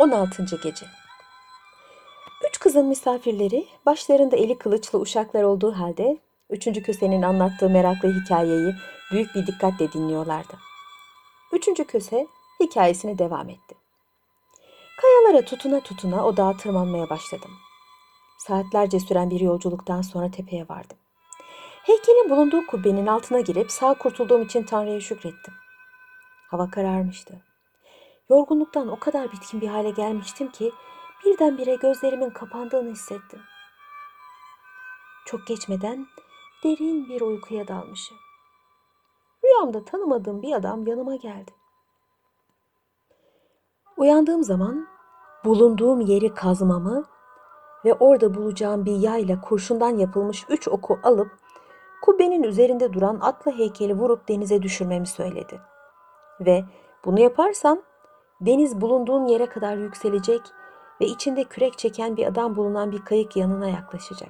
16. Gece Üç kızın misafirleri başlarında eli kılıçlı uşaklar olduğu halde üçüncü kösenin anlattığı meraklı hikayeyi büyük bir dikkatle dinliyorlardı. Üçüncü köse hikayesine devam etti. Kayalara tutuna tutuna o dağa tırmanmaya başladım. Saatlerce süren bir yolculuktan sonra tepeye vardım. Heykelin bulunduğu kubbenin altına girip sağ kurtulduğum için Tanrı'ya şükrettim. Hava kararmıştı. Yorgunluktan o kadar bitkin bir hale gelmiştim ki birdenbire gözlerimin kapandığını hissettim. Çok geçmeden derin bir uykuya dalmışım. Rüyamda tanımadığım bir adam yanıma geldi. Uyandığım zaman bulunduğum yeri kazmamı ve orada bulacağım bir yayla kurşundan yapılmış üç oku alıp kubbenin üzerinde duran atlı heykeli vurup denize düşürmemi söyledi. Ve bunu yaparsan deniz bulunduğun yere kadar yükselecek ve içinde kürek çeken bir adam bulunan bir kayık yanına yaklaşacak.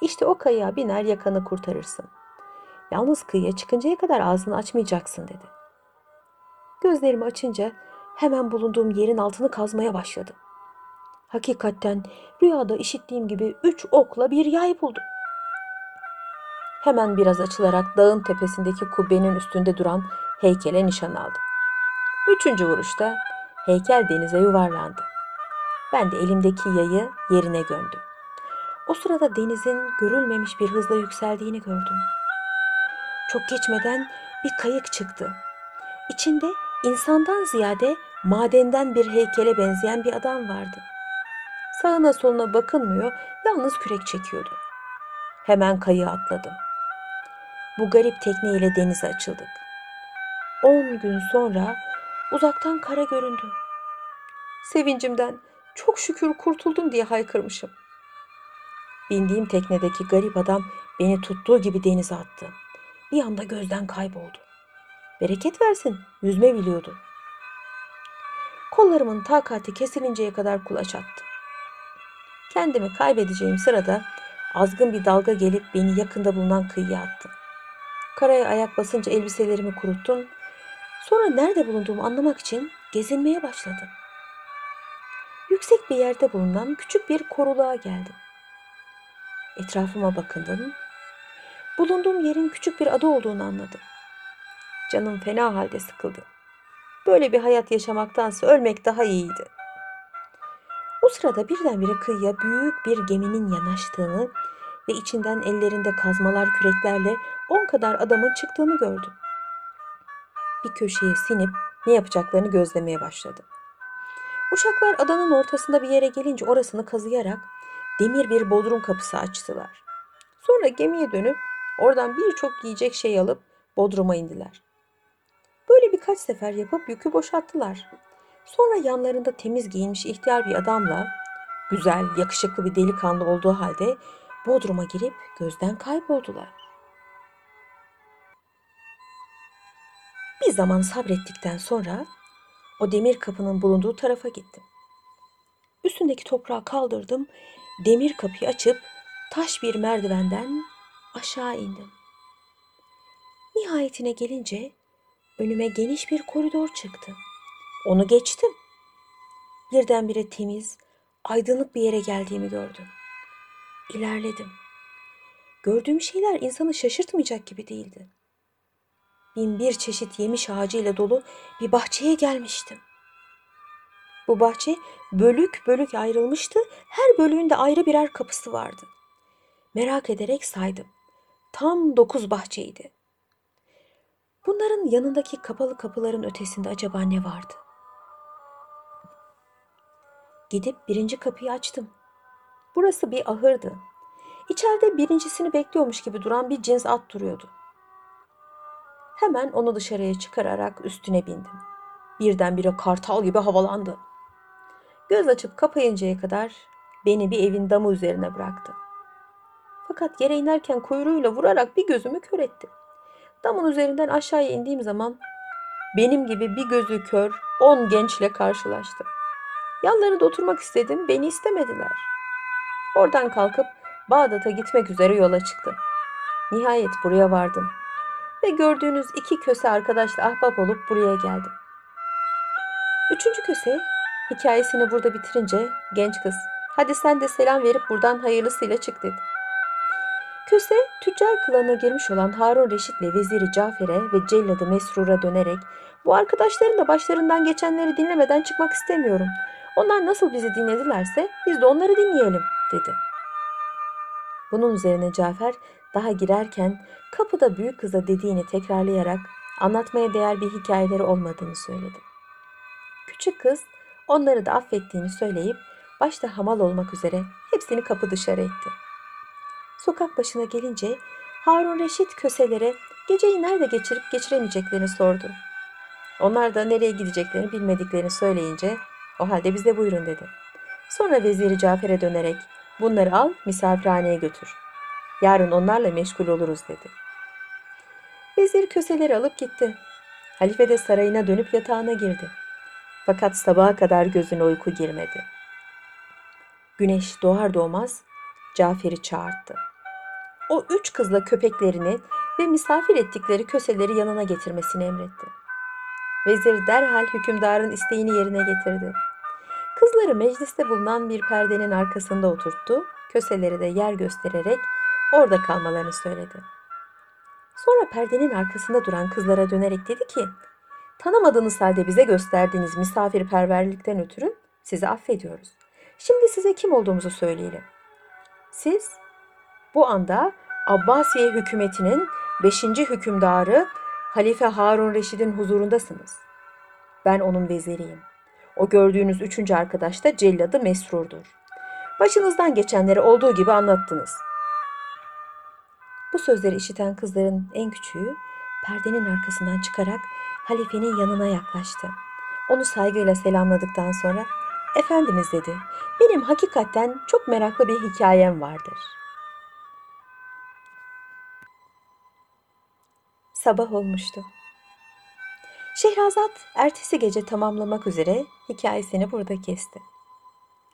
İşte o kayığa biner yakanı kurtarırsın. Yalnız kıyıya çıkıncaya kadar ağzını açmayacaksın dedi. Gözlerimi açınca hemen bulunduğum yerin altını kazmaya başladım. Hakikaten rüyada işittiğim gibi üç okla bir yay buldum. Hemen biraz açılarak dağın tepesindeki kubbenin üstünde duran heykele nişan aldım. Üçüncü vuruşta heykel denize yuvarlandı. Ben de elimdeki yayı yerine gömdüm. O sırada denizin görülmemiş bir hızla yükseldiğini gördüm. Çok geçmeden bir kayık çıktı. İçinde insandan ziyade madenden bir heykele benzeyen bir adam vardı. Sağına soluna bakınmıyor, yalnız kürek çekiyordu. Hemen kayığa atladım. Bu garip tekneyle denize açıldık. On gün sonra uzaktan kara göründü. Sevincimden çok şükür kurtuldum diye haykırmışım. Bindiğim teknedeki garip adam beni tuttuğu gibi denize attı. Bir anda gözden kayboldu. Bereket versin, yüzme biliyordu. Kollarımın takati kesilinceye kadar kulaç attı. Kendimi kaybedeceğim sırada azgın bir dalga gelip beni yakında bulunan kıyıya attı. Karaya ayak basınca elbiselerimi kuruttum. Sonra nerede bulunduğumu anlamak için gezinmeye başladım. Yüksek bir yerde bulunan küçük bir koruluğa geldim. Etrafıma bakındım. Bulunduğum yerin küçük bir ada olduğunu anladım. Canım fena halde sıkıldı. Böyle bir hayat yaşamaktansa ölmek daha iyiydi. O sırada birdenbire kıyıya büyük bir geminin yanaştığını ve içinden ellerinde kazmalar küreklerle on kadar adamın çıktığını gördüm. Bir köşeye sinip ne yapacaklarını gözlemeye başladım. Uşaklar adanın ortasında bir yere gelince orasını kazıyarak demir bir bodrum kapısı açtılar. Sonra gemiye dönüp oradan birçok yiyecek şey alıp bodruma indiler. Böyle birkaç sefer yapıp yükü boşalttılar. Sonra yanlarında temiz giyinmiş ihtiyar bir adamla güzel, yakışıklı bir delikanlı olduğu halde bodruma girip gözden kayboldular. Zaman sabrettikten sonra o demir kapının bulunduğu tarafa gittim. Üstündeki toprağı kaldırdım, demir kapıyı açıp taş bir merdivenden aşağı indim. Nihayetine gelince önüme geniş bir koridor çıktı. Onu geçtim. Birdenbire temiz, aydınlık bir yere geldiğimi gördüm. İlerledim. Gördüğüm şeyler insanı şaşırtmayacak gibi değildi. Bin bir çeşit yemiş ağacıyla dolu bir bahçeye gelmiştim. Bu bahçe bölük bölük ayrılmıştı. Her bölüğünde ayrı birer kapısı vardı. Merak ederek saydım. Tam dokuz bahçeydi. Bunların yanındaki kapalı kapıların ötesinde acaba ne vardı? Gidip birinci kapıyı açtım. Burası bir ahırdı. İçeride birincisini bekliyormuş gibi duran bir cins at duruyordu. Hemen onu dışarıya çıkararak üstüne bindim. Birdenbire kartal gibi havalandı. Göz açıp kapayıncaya kadar beni bir evin damı üzerine bıraktı. Fakat yere inerken kuyruğuyla vurarak bir gözümü kör etti. Damın üzerinden aşağıya indiğim zaman benim gibi bir gözü kör on gençle karşılaştım. Yanlarında oturmak istedim, beni istemediler. Oradan kalkıp Bağdat'a gitmek üzere yola çıktım. Nihayet buraya vardım. Ve gördüğünüz iki köse arkadaşla ahbap olup buraya geldim. Üçüncü köse Hikayesini burada bitirince genç kız hadi sen de selam verip buradan hayırlısıyla çık dedi. Köse tüccar kılığına girmiş olan Harun Reşit'le veziri Cafer'e ve celladı Mesrur'a dönerek bu arkadaşların da başlarından geçenleri dinlemeden çıkmak istemiyorum. Onlar nasıl bizi dinledilerse biz de onları dinleyelim dedi. Bunun üzerine Cafer daha girerken kapıda büyük kıza dediğini tekrarlayarak anlatmaya değer bir hikayeleri olmadığını söyledi. Küçük kız onları da affettiğini söyleyip başta hamal olmak üzere hepsini kapı dışarı etti. Sokak başına gelince Harun Reşit köselere geceyi nerede geçirip geçiremeyeceklerini sordu. Onlar da nereye gideceklerini bilmediklerini söyleyince o halde bize buyurun dedi. Sonra veziri Cafer'e dönerek bunları al misafirhaneye götür. Yarın onlarla meşgul oluruz dedi. Vezir köseleri alıp gitti. Halife de sarayına dönüp yatağına girdi. Fakat sabaha kadar gözüne uyku girmedi. Güneş doğar doğmaz Cafer'i çağırdı. O üç kızla köpeklerini ve misafir ettikleri köseleri yanına getirmesini emretti. Vezir derhal hükümdarın isteğini yerine getirdi. Kızları mecliste bulunan bir perdenin arkasında oturttu, köseleri de yer göstererek orada kalmalarını söyledi. Sonra perdenin arkasında duran kızlara dönerek dedi ki, tanımadığınız halde bize gösterdiğiniz misafirperverlikten ötürü sizi affediyoruz. Şimdi size kim olduğumuzu söyleyelim. Siz bu anda Abbasiye hükümetinin 5. hükümdarı Halife Harun Reşid'in huzurundasınız. Ben onun veziriyim. O gördüğünüz üçüncü arkadaş da celladı Mesrur'dur. Başınızdan geçenleri olduğu gibi anlattınız. Bu sözleri işiten kızların en küçüğü perdenin arkasından çıkarak halifenin yanına yaklaştı. Onu saygıyla selamladıktan sonra Efendimiz dedi, benim hakikaten çok meraklı bir hikayem vardır. Sabah olmuştu. Şehrazat ertesi gece tamamlamak üzere hikayesini burada kesti.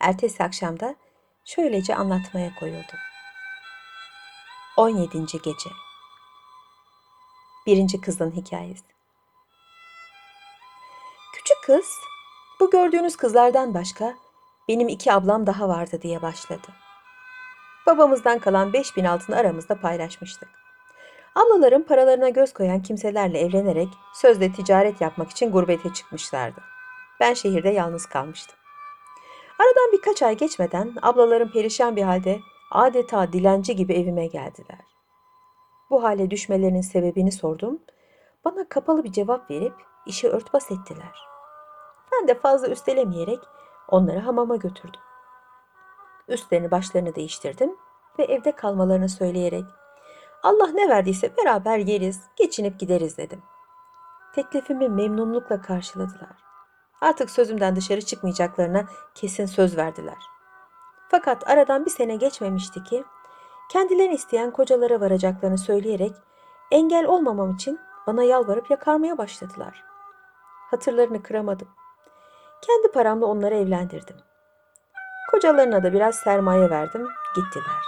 Ertesi akşamda şöylece anlatmaya koyuldu. 17. Gece Birinci Kızın Hikayesi Küçük kız, bu gördüğünüz kızlardan başka benim iki ablam daha vardı diye başladı. Babamızdan kalan 5000 altını aramızda paylaşmıştık. Ablalarım paralarına göz koyan kimselerle evlenerek sözde ticaret yapmak için gurbete çıkmışlardı. Ben şehirde yalnız kalmıştım. Aradan birkaç ay geçmeden ablalarım perişan bir halde adeta dilenci gibi evime geldiler. Bu hale düşmelerinin sebebini sordum. Bana kapalı bir cevap verip işi örtbas ettiler. Ben de fazla üstelemeyerek onları hamama götürdüm. Üstlerini başlarını değiştirdim ve evde kalmalarını söyleyerek Allah ne verdiyse beraber yeriz, geçinip gideriz dedim. Teklifimi memnunlukla karşıladılar. Artık sözümden dışarı çıkmayacaklarına kesin söz verdiler. Fakat aradan bir sene geçmemişti ki kendilerini isteyen kocalara varacaklarını söyleyerek engel olmamam için bana yalvarıp yakarmaya başladılar. Hatırlarını kıramadım. Kendi paramla onları evlendirdim. Kocalarına da biraz sermaye verdim, gittiler.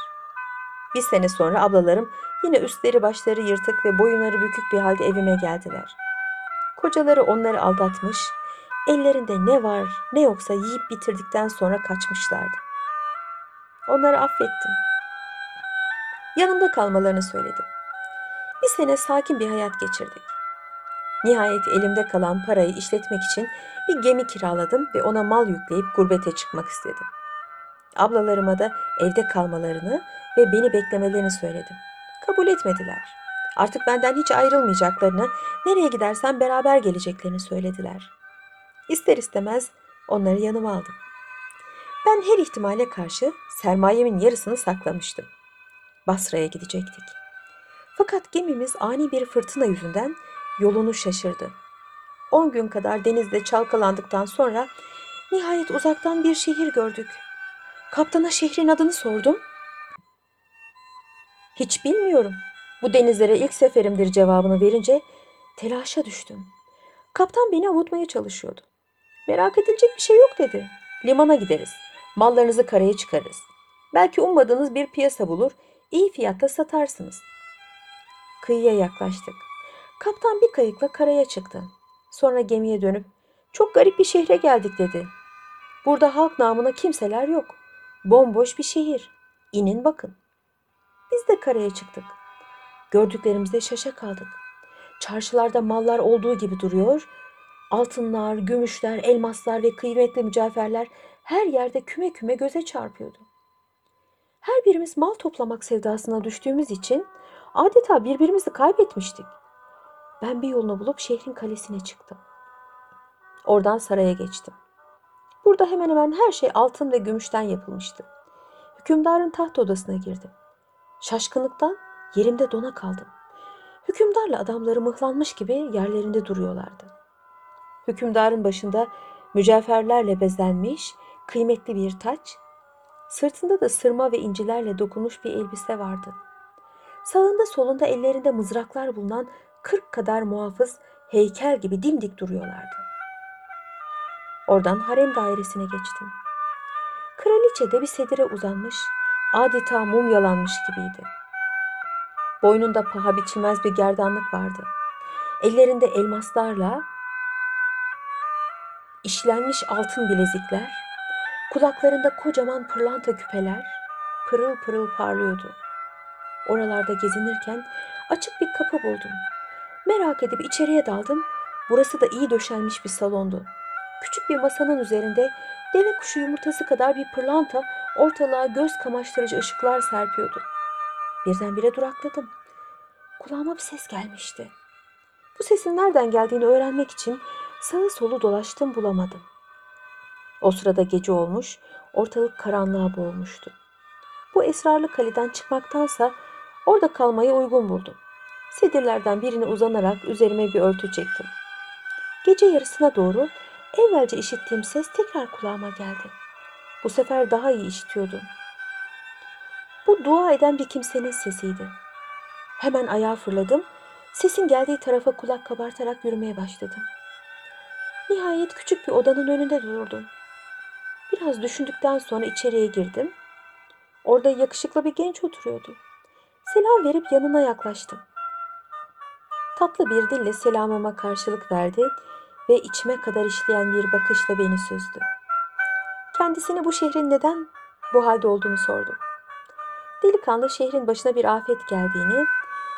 Bir sene sonra ablalarım yine üstleri başları yırtık ve boyunları bükük bir halde evime geldiler. Kocaları onları aldatmış, ellerinde ne var ne yoksa yiyip bitirdikten sonra kaçmışlardı. Onları affettim. Yanımda kalmalarını söyledim. Bir sene sakin bir hayat geçirdik. Nihayet elimde kalan parayı işletmek için bir gemi kiraladım ve ona mal yükleyip gurbete çıkmak istedim. Ablalarıma da evde kalmalarını ve beni beklemelerini söyledim. Kabul etmediler. Artık benden hiç ayrılmayacaklarını, nereye gidersem beraber geleceklerini söylediler. İster istemez onları yanıma aldım. Ben her ihtimale karşı sermayemin yarısını saklamıştım. Basra'ya gidecektik. Fakat gemimiz ani bir fırtına yüzünden yolunu şaşırdı. On gün kadar denizde çalkalandıktan sonra nihayet uzaktan bir şehir gördük. Kaptana şehrin adını sordum. Hiç bilmiyorum. Bu denizlere ilk seferimdir cevabını verince telaşa düştüm. Kaptan beni avutmaya çalışıyordu. Merak edilecek bir şey yok dedi. Limana gideriz. Mallarınızı karaya çıkarırız. Belki ummadığınız bir piyasa bulur, iyi fiyatta satarsınız. Kıyıya yaklaştık. Kaptan bir kayıkla karaya çıktı. Sonra gemiye dönüp çok garip bir şehre geldik dedi. Burada halk namına kimseler yok. Bomboş bir şehir. İnin bakın. Biz de karaya çıktık. Gördüklerimizde şaşa kaldık. Çarşılarda mallar olduğu gibi duruyor. Altınlar, gümüşler, elmaslar ve kıymetli mücevherler her yerde küme küme göze çarpıyordu. Her birimiz mal toplamak sevdasına düştüğümüz için adeta birbirimizi kaybetmiştik. Ben bir yolunu bulup şehrin kalesine çıktım. Oradan saraya geçtim. Burada hemen hemen her şey altın ve gümüşten yapılmıştı. Hükümdarın taht odasına girdim. Şaşkınlıktan yerimde dona kaldım. Hükümdarla adamları mıhlanmış gibi yerlerinde duruyorlardı. Hükümdarın başında mücevherlerle bezenmiş kıymetli bir taç, sırtında da sırma ve incilerle dokunmuş bir elbise vardı. Sağında solunda ellerinde mızraklar bulunan kırk kadar muhafız heykel gibi dimdik duruyorlardı. Oradan harem dairesine geçtim. Kraliçe de bir sedire uzanmış, adeta mumyalanmış gibiydi. Boynunda paha biçilmez bir gerdanlık vardı. Ellerinde elmaslarla işlenmiş altın bilezikler, kulaklarında kocaman pırlanta küpeler pırıl pırıl parlıyordu. Oralarda gezinirken açık bir kapı buldum. Merak edip içeriye daldım. Burası da iyi döşenmiş bir salondu. Küçük bir masanın üzerinde deve kuşu yumurtası kadar bir pırlanta ortalığa göz kamaştırıcı ışıklar serpiyordu. Birdenbire durakladım. Kulağıma bir ses gelmişti. Bu sesin nereden geldiğini öğrenmek için sağı solu dolaştım bulamadım. O sırada gece olmuş, ortalık karanlığa boğulmuştu. Bu esrarlı kaleden çıkmaktansa orada kalmayı uygun buldum. Sedirlerden birine uzanarak üzerime bir örtü çektim. Gece yarısına doğru evvelce işittiğim ses tekrar kulağıma geldi. Bu sefer daha iyi işitiyordum. Bu dua eden bir kimsenin sesiydi. Hemen ayağa fırladım. Sesin geldiği tarafa kulak kabartarak yürümeye başladım. Nihayet küçük bir odanın önünde durdum. Biraz düşündükten sonra içeriye girdim. Orada yakışıklı bir genç oturuyordu. Selam verip yanına yaklaştım. Tatlı bir dille selamıma karşılık verdi ve içime kadar işleyen bir bakışla beni süzdü. Kendisine bu şehrin neden bu halde olduğunu sordum. Delikanlı şehrin başına bir afet geldiğini,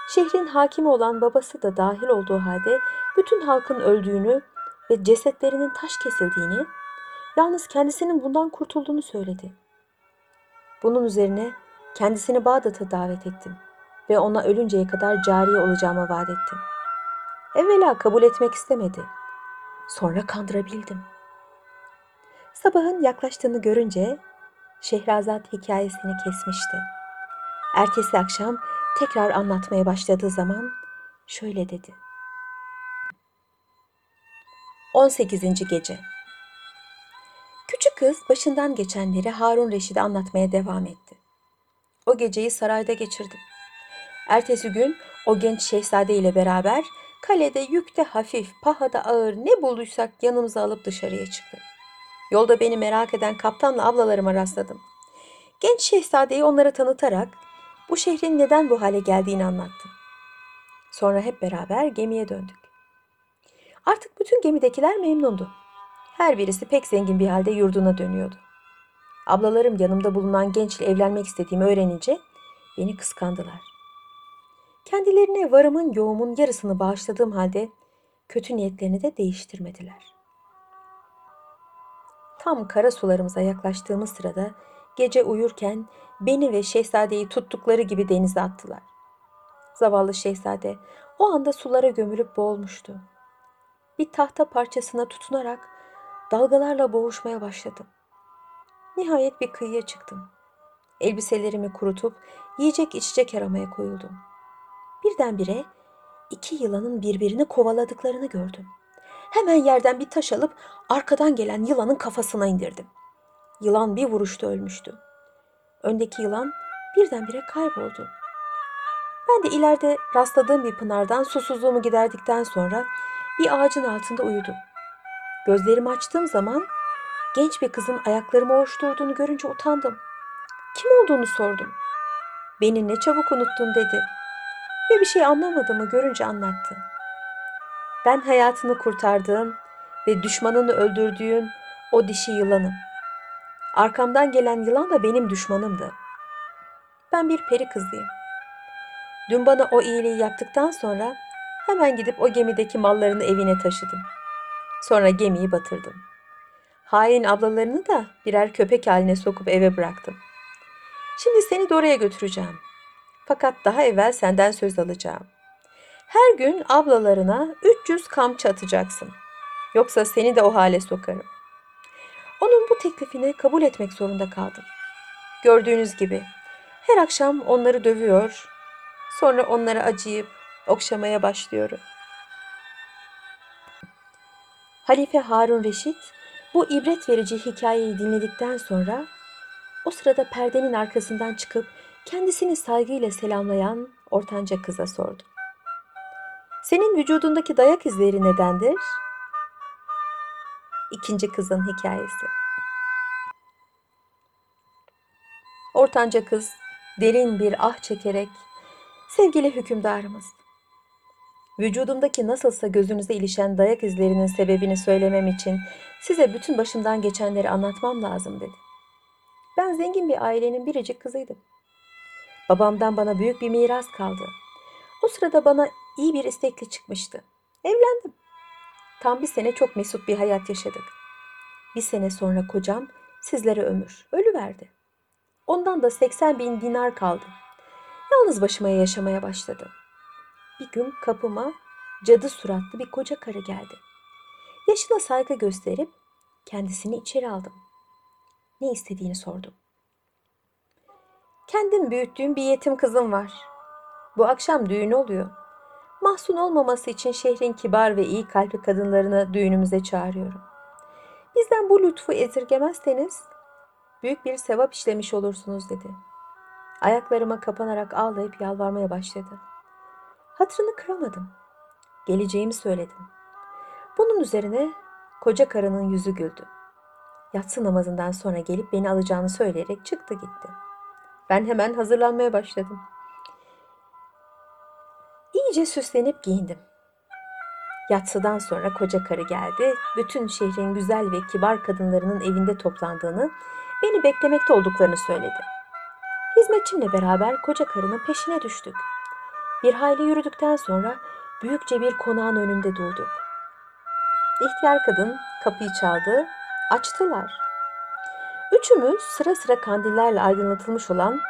şehrin hakimi olan babası da dahil olduğu halde bütün halkın öldüğünü ve cesetlerinin taş kesildiğini, yalnız kendisinin bundan kurtulduğunu söyledi. Bunun üzerine kendisini Bağdat'a davet ettim ve ona ölünceye kadar cariye olacağıma vaat ettim. Evvela kabul etmek istemedi. Sonra kandırabildim. Sabahın yaklaştığını görünce Şehrazat hikayesini kesmişti. Ertesi akşam tekrar anlatmaya başladığı zaman şöyle dedi. 18. Gece kız başından geçenleri Harun Reşid'e anlatmaya devam etti. O geceyi sarayda geçirdim. Ertesi gün o genç şehzade ile beraber kalede yükte hafif, pahada ağır ne bulduysak yanımıza alıp dışarıya çıktık. Yolda beni merak eden kaptanla ablalarıma rastladım. Genç şehzadeyi onlara tanıtarak bu şehrin neden bu hale geldiğini anlattım. Sonra hep beraber gemiye döndük. Artık bütün gemidekiler memnundu. Her birisi pek zengin bir halde yurduna dönüyordu. Ablalarım yanımda bulunan gençle evlenmek istediğimi öğrenince beni kıskandılar. Kendilerine varımın yoğumun yarısını bağışladığım halde kötü niyetlerini de değiştirmediler. Tam kara sularımıza yaklaştığımız sırada gece uyurken beni ve şehzadeyi tuttukları gibi denize attılar. Zavallı şehzade o anda sulara gömülüp boğulmuştu. Bir tahta parçasına tutunarak dalgalarla boğuşmaya başladım. Nihayet bir kıyıya çıktım. Elbiselerimi kurutup yiyecek içecek aramaya koyuldum. Birdenbire iki yılanın birbirini kovaladıklarını gördüm. Hemen yerden bir taş alıp arkadan gelen yılanın kafasına indirdim. Yılan bir vuruşta ölmüştü. Öndeki yılan birdenbire kayboldu. Ben de ileride rastladığım bir pınardan susuzluğumu giderdikten sonra bir ağacın altında uyudum. Gözlerimi açtığım zaman genç bir kızın ayaklarımı ovuşturduğunu görünce utandım. Kim olduğunu sordum. Beni ne çabuk unuttun dedi. Ve bir şey anlamadığımı görünce anlattı. Ben hayatını kurtardığım ve düşmanını öldürdüğün o dişi yılanım. Arkamdan gelen yılan da benim düşmanımdı. Ben bir peri kızıyım. Dün bana o iyiliği yaptıktan sonra hemen gidip o gemideki mallarını evine taşıdım. Sonra gemiyi batırdım. Hain ablalarını da birer köpek haline sokup eve bıraktım. Şimdi seni de oraya götüreceğim. Fakat daha evvel senden söz alacağım. Her gün ablalarına 300 kamçı atacaksın. Yoksa seni de o hale sokarım. Onun bu teklifini kabul etmek zorunda kaldım. Gördüğünüz gibi her akşam onları dövüyor, sonra onlara acıyıp okşamaya başlıyorum. Halife Harun Reşit bu ibret verici hikayeyi dinledikten sonra o sırada perdenin arkasından çıkıp kendisini saygıyla selamlayan ortanca kıza sordu. Senin vücudundaki dayak izleri nedendir? İkinci kızın hikayesi. Ortanca kız derin bir ah çekerek sevgili hükümdarımız vücudumdaki nasılsa gözünüze ilişen dayak izlerinin sebebini söylemem için size bütün başımdan geçenleri anlatmam lazım dedi. Ben zengin bir ailenin biricik kızıydım. Babamdan bana büyük bir miras kaldı. O sırada bana iyi bir istekli çıkmıştı. Evlendim. Tam bir sene çok mesut bir hayat yaşadık. Bir sene sonra kocam sizlere ömür, ölü verdi. Ondan da 80 bin dinar kaldı. Yalnız başıma yaşamaya başladım. Bir gün kapıma cadı suratlı bir koca karı geldi. Yaşına saygı gösterip kendisini içeri aldım. Ne istediğini sordum. Kendim büyüttüğüm bir yetim kızım var. Bu akşam düğün oluyor. Mahzun olmaması için şehrin kibar ve iyi kalpli kadınlarını düğünümüze çağırıyorum. Bizden bu lütfu ezirgemezseniz büyük bir sevap işlemiş olursunuz dedi. Ayaklarıma kapanarak ağlayıp yalvarmaya başladı. Hatırını kıramadım. Geleceğimi söyledim. Bunun üzerine koca karının yüzü güldü. Yatsı namazından sonra gelip beni alacağını söyleyerek çıktı gitti. Ben hemen hazırlanmaya başladım. İyice süslenip giyindim. Yatsıdan sonra koca karı geldi. Bütün şehrin güzel ve kibar kadınlarının evinde toplandığını, beni beklemekte olduklarını söyledi. Hizmetçimle beraber koca karının peşine düştük. Bir hayli yürüdükten sonra büyükçe bir konağın önünde durduk. İhtiyar kadın kapıyı çaldı, açtılar. Üçümüz sıra sıra kandillerle aydınlatılmış olan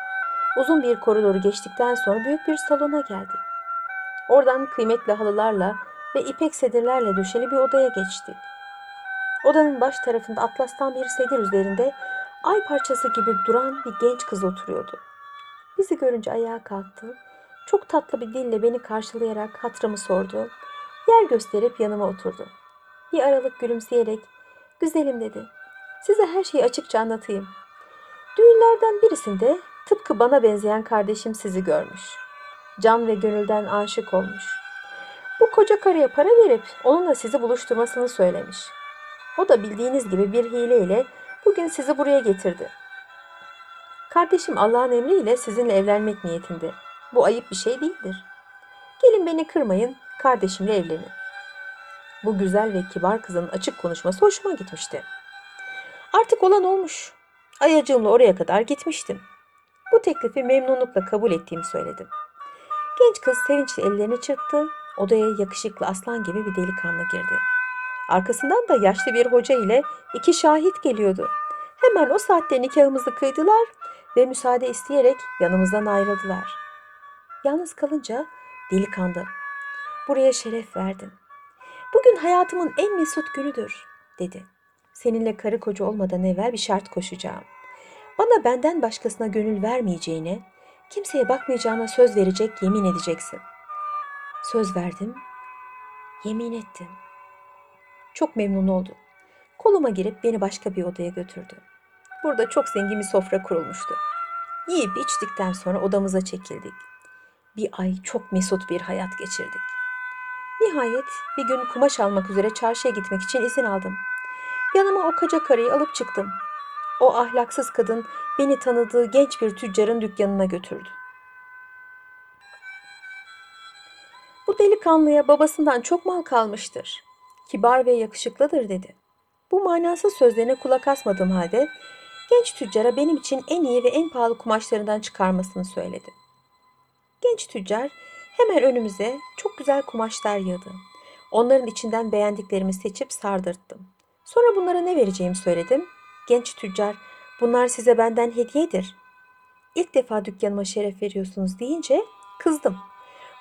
uzun bir koridoru geçtikten sonra büyük bir salona geldik. Oradan kıymetli halılarla ve ipek sedirlerle döşeli bir odaya geçtik. Odanın baş tarafında atlastan bir sedir üzerinde ay parçası gibi duran bir genç kız oturuyordu. Bizi görünce ayağa kalktı. Çok tatlı bir dille beni karşılayarak hatırımı sordu. Yer gösterip yanıma oturdu. Bir aralık gülümseyerek, güzelim dedi. Size her şeyi açıkça anlatayım. Düğünlerden birisinde tıpkı bana benzeyen kardeşim sizi görmüş. Can ve gönülden aşık olmuş. Bu koca karıya para verip onunla sizi buluşturmasını söylemiş. O da bildiğiniz gibi bir hileyle bugün sizi buraya getirdi. Kardeşim Allah'ın emriyle sizinle evlenmek niyetinde. Bu ayıp bir şey değildir. Gelin beni kırmayın, kardeşimle evlenin. Bu güzel ve kibar kızın açık konuşması hoşuma gitmişti. Artık olan olmuş. Ayacığımla oraya kadar gitmiştim. Bu teklifi memnunlukla kabul ettiğimi söyledim. Genç kız sevinçle ellerini çırptı. Odaya yakışıklı aslan gibi bir delikanlı girdi. Arkasından da yaşlı bir hoca ile iki şahit geliyordu. Hemen o saatte nikahımızı kıydılar ve müsaade isteyerek yanımızdan ayrıldılar. Yalnız kalınca delikanlı, buraya şeref verdin. Bugün hayatımın en mesut günüdür, dedi. Seninle karı koca olmadan evvel bir şart koşacağım. Bana benden başkasına gönül vermeyeceğine, kimseye bakmayacağına söz verecek, yemin edeceksin. Söz verdim, yemin ettim. Çok memnun oldu. Koluma girip beni başka bir odaya götürdü. Burada çok zengin bir sofra kurulmuştu. Yiyip içtikten sonra odamıza çekildik. Bir ay çok mesut bir hayat geçirdik. Nihayet bir gün kumaş almak üzere çarşıya gitmek için izin aldım. Yanıma o koca karıyı alıp çıktım. O ahlaksız kadın beni tanıdığı genç bir tüccarın dükkanına götürdü. Bu delikanlıya babasından çok mal kalmıştır. Kibar ve yakışıklıdır dedi. Bu manasız sözlerine kulak asmadığım halde Genç tüccara benim için en iyi ve en pahalı kumaşlarından çıkarmasını söyledi. Genç tüccar hemen önümüze çok güzel kumaşlar yığdı. Onların içinden beğendiklerimi seçip sardırttım. Sonra bunlara ne vereceğimi söyledim. Genç tüccar, bunlar size benden hediyedir. İlk defa dükkanıma şeref veriyorsunuz deyince kızdım.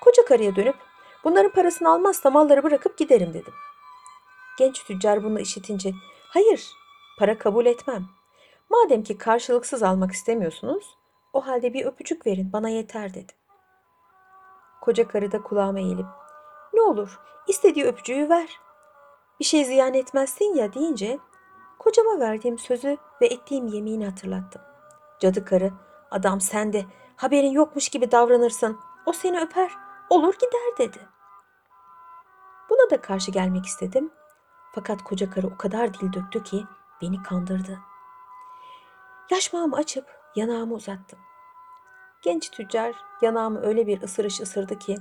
Koca karıya dönüp bunların parasını almazsa malları bırakıp giderim dedim. Genç tüccar bunu işitince hayır para kabul etmem. Madem ki karşılıksız almak istemiyorsunuz o halde bir öpücük verin bana yeter dedi. Koca karı da kulağıma eğilip ne olur istediği öpücüğü ver. Bir şey ziyan etmezsin ya deyince kocama verdiğim sözü ve ettiğim yemini hatırlattım. Cadı karı adam sen de haberin yokmuş gibi davranırsın. O seni öper olur gider dedi. Buna da karşı gelmek istedim. Fakat koca karı o kadar dil döktü ki beni kandırdı. Yaşmağımı açıp yanağımı uzattım. Genç tüccar yanağımı öyle bir ısırış ısırdı ki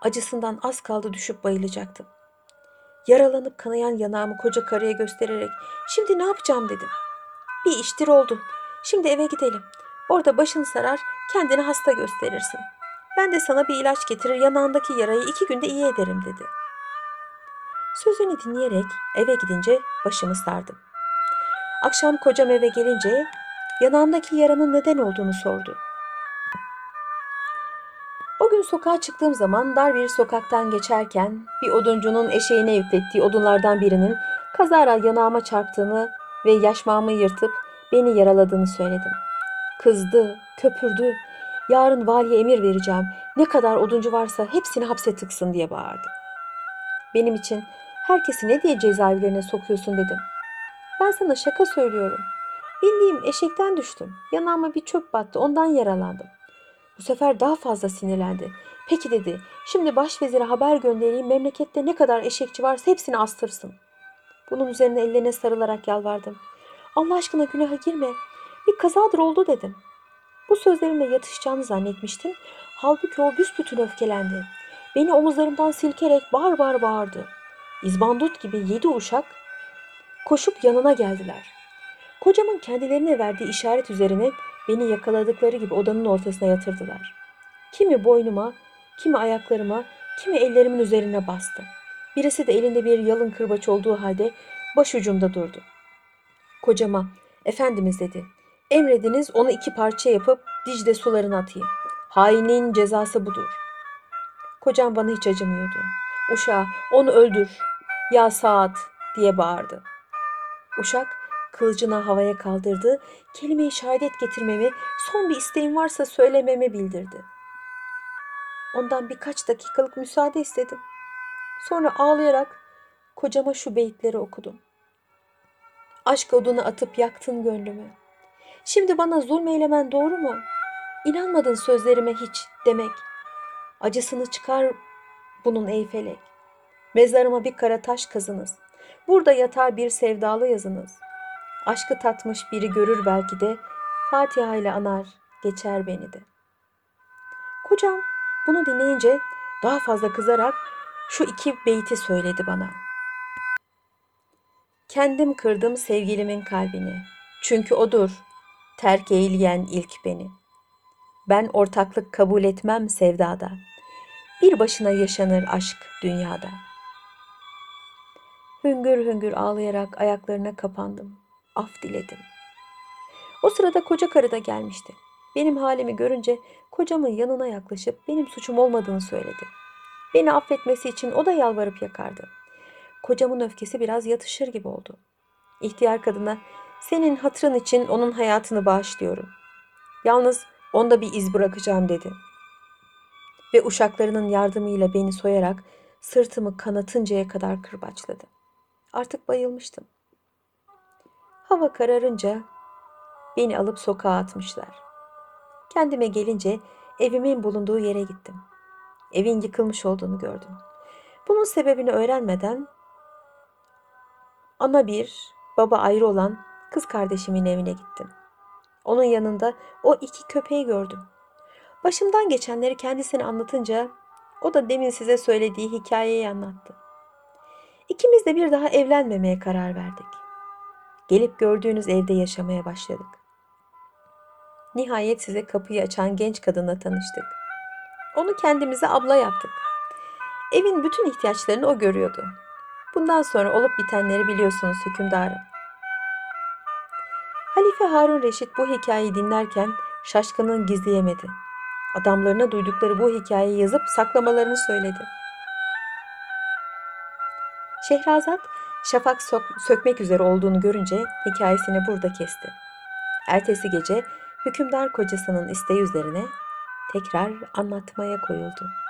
acısından az kaldı düşüp bayılacaktım. Yaralanıp kanayan yanağımı koca karıya göstererek şimdi ne yapacağım dedim. Bir iştir oldu. Şimdi eve gidelim. Orada başın sarar kendini hasta gösterirsin. Ben de sana bir ilaç getirir yanağındaki yarayı iki günde iyi ederim dedi. Sözünü dinleyerek eve gidince başımı sardım. Akşam kocam eve gelince yanağımdaki yaranın neden olduğunu sordu. Sokağa çıktığım zaman dar bir sokaktan geçerken bir oduncunun eşeğine yüklettiği odunlardan birinin kazara yanağıma çarptığını ve yaşmağımı yırtıp beni yaraladığını söyledim. Kızdı, köpürdü. Yarın valiye emir vereceğim. Ne kadar oduncu varsa hepsini hapse tıksın diye bağırdı. Benim için herkesi ne diye cezaevlerine sokuyorsun dedim. Ben sana şaka söylüyorum. Bindiğim eşekten düştüm. Yanağıma bir çöp battı. Ondan yaralandım. Bu sefer daha fazla sinirlendi. Peki dedi. Şimdi başvezire haber göndereyim. Memlekette ne kadar eşekçi varsa hepsini astırsın. Bunun üzerine ellerine sarılarak yalvardım. Allah aşkına günaha girme. Bir kazadır oldu dedim. Bu sözlerimle yatışacağını zannetmiştim. Halbuki o büsbütün öfkelendi. Beni omuzlarımdan silkerek bağır bağır bağırdı. İzbandut gibi yedi uşak koşup yanına geldiler. Kocamın kendilerine verdiği işaret üzerine beni yakaladıkları gibi odanın ortasına yatırdılar. Kimi boynuma, kimi ayaklarıma, kimi ellerimin üzerine bastı. Birisi de elinde bir yalın kırbaç olduğu halde başucumda durdu. Kocama, efendimiz dedi, emrediniz onu iki parça yapıp Dicle sularına atayım. Hainin cezası budur. Kocam bana hiç acımıyordu. Uşağı onu öldür, ya saat diye bağırdı. Uşak kılıcını havaya kaldırdı, kelime-i şehadet getirmemi, son bir isteğim varsa söylememi bildirdi. Ondan birkaç dakikalık müsaade istedim. Sonra ağlayarak kocama şu beyitleri okudum. Aşk odunu atıp yaktın gönlümü. Şimdi bana zulmeylemen doğru mu? İnanmadın sözlerime hiç demek. Acısını çıkar bunun ey felek. Mezarıma bir kara taş kazınız. Burada yatar bir sevdalı yazınız. Aşkı tatmış biri görür belki de Fatiha ile anar geçer beni de. Kocam bunu dinleyince daha fazla kızarak şu iki beyti söyledi bana. Kendim kırdım sevgilimin kalbini. Çünkü odur terk eğilyen ilk beni. Ben ortaklık kabul etmem sevdada. Bir başına yaşanır aşk dünyada. Hüngür hüngür ağlayarak ayaklarına kapandım. Af diledim. O sırada koca karı da gelmişti. Benim halimi görünce kocamın yanına yaklaşıp benim suçum olmadığını söyledi. Beni affetmesi için o da yalvarıp yakardı. Kocamın öfkesi biraz yatışır gibi oldu. İhtiyar kadına senin hatırın için onun hayatını bağışlıyorum. Yalnız onda bir iz bırakacağım dedi. Ve uşaklarının yardımıyla beni soyarak sırtımı kanatıncaya kadar kırbaçladı. Artık bayılmıştım. Hava kararınca beni alıp sokağa atmışlar. Kendime gelince evimin bulunduğu yere gittim. Evin yıkılmış olduğunu gördüm. Bunun sebebini öğrenmeden ana bir, baba ayrı olan kız kardeşimin evine gittim. Onun yanında o iki köpeği gördüm. Başımdan geçenleri kendisine anlatınca o da demin size söylediği hikayeyi anlattı. İkimiz de bir daha evlenmemeye karar verdik. Gelip gördüğünüz evde yaşamaya başladık. Nihayet size kapıyı açan genç kadınla tanıştık. Onu kendimize abla yaptık. Evin bütün ihtiyaçlarını o görüyordu. Bundan sonra olup bitenleri biliyorsunuz hükümdarım. Halife Harun Reşit bu hikayeyi dinlerken şaşkınlığını gizleyemedi. Adamlarına duydukları bu hikayeyi yazıp saklamalarını söyledi. Şehrazat şafak sökmek üzere olduğunu görünce hikayesini burada kesti. Ertesi gece hükümdar kocasının isteği üzerine tekrar anlatmaya koyuldu.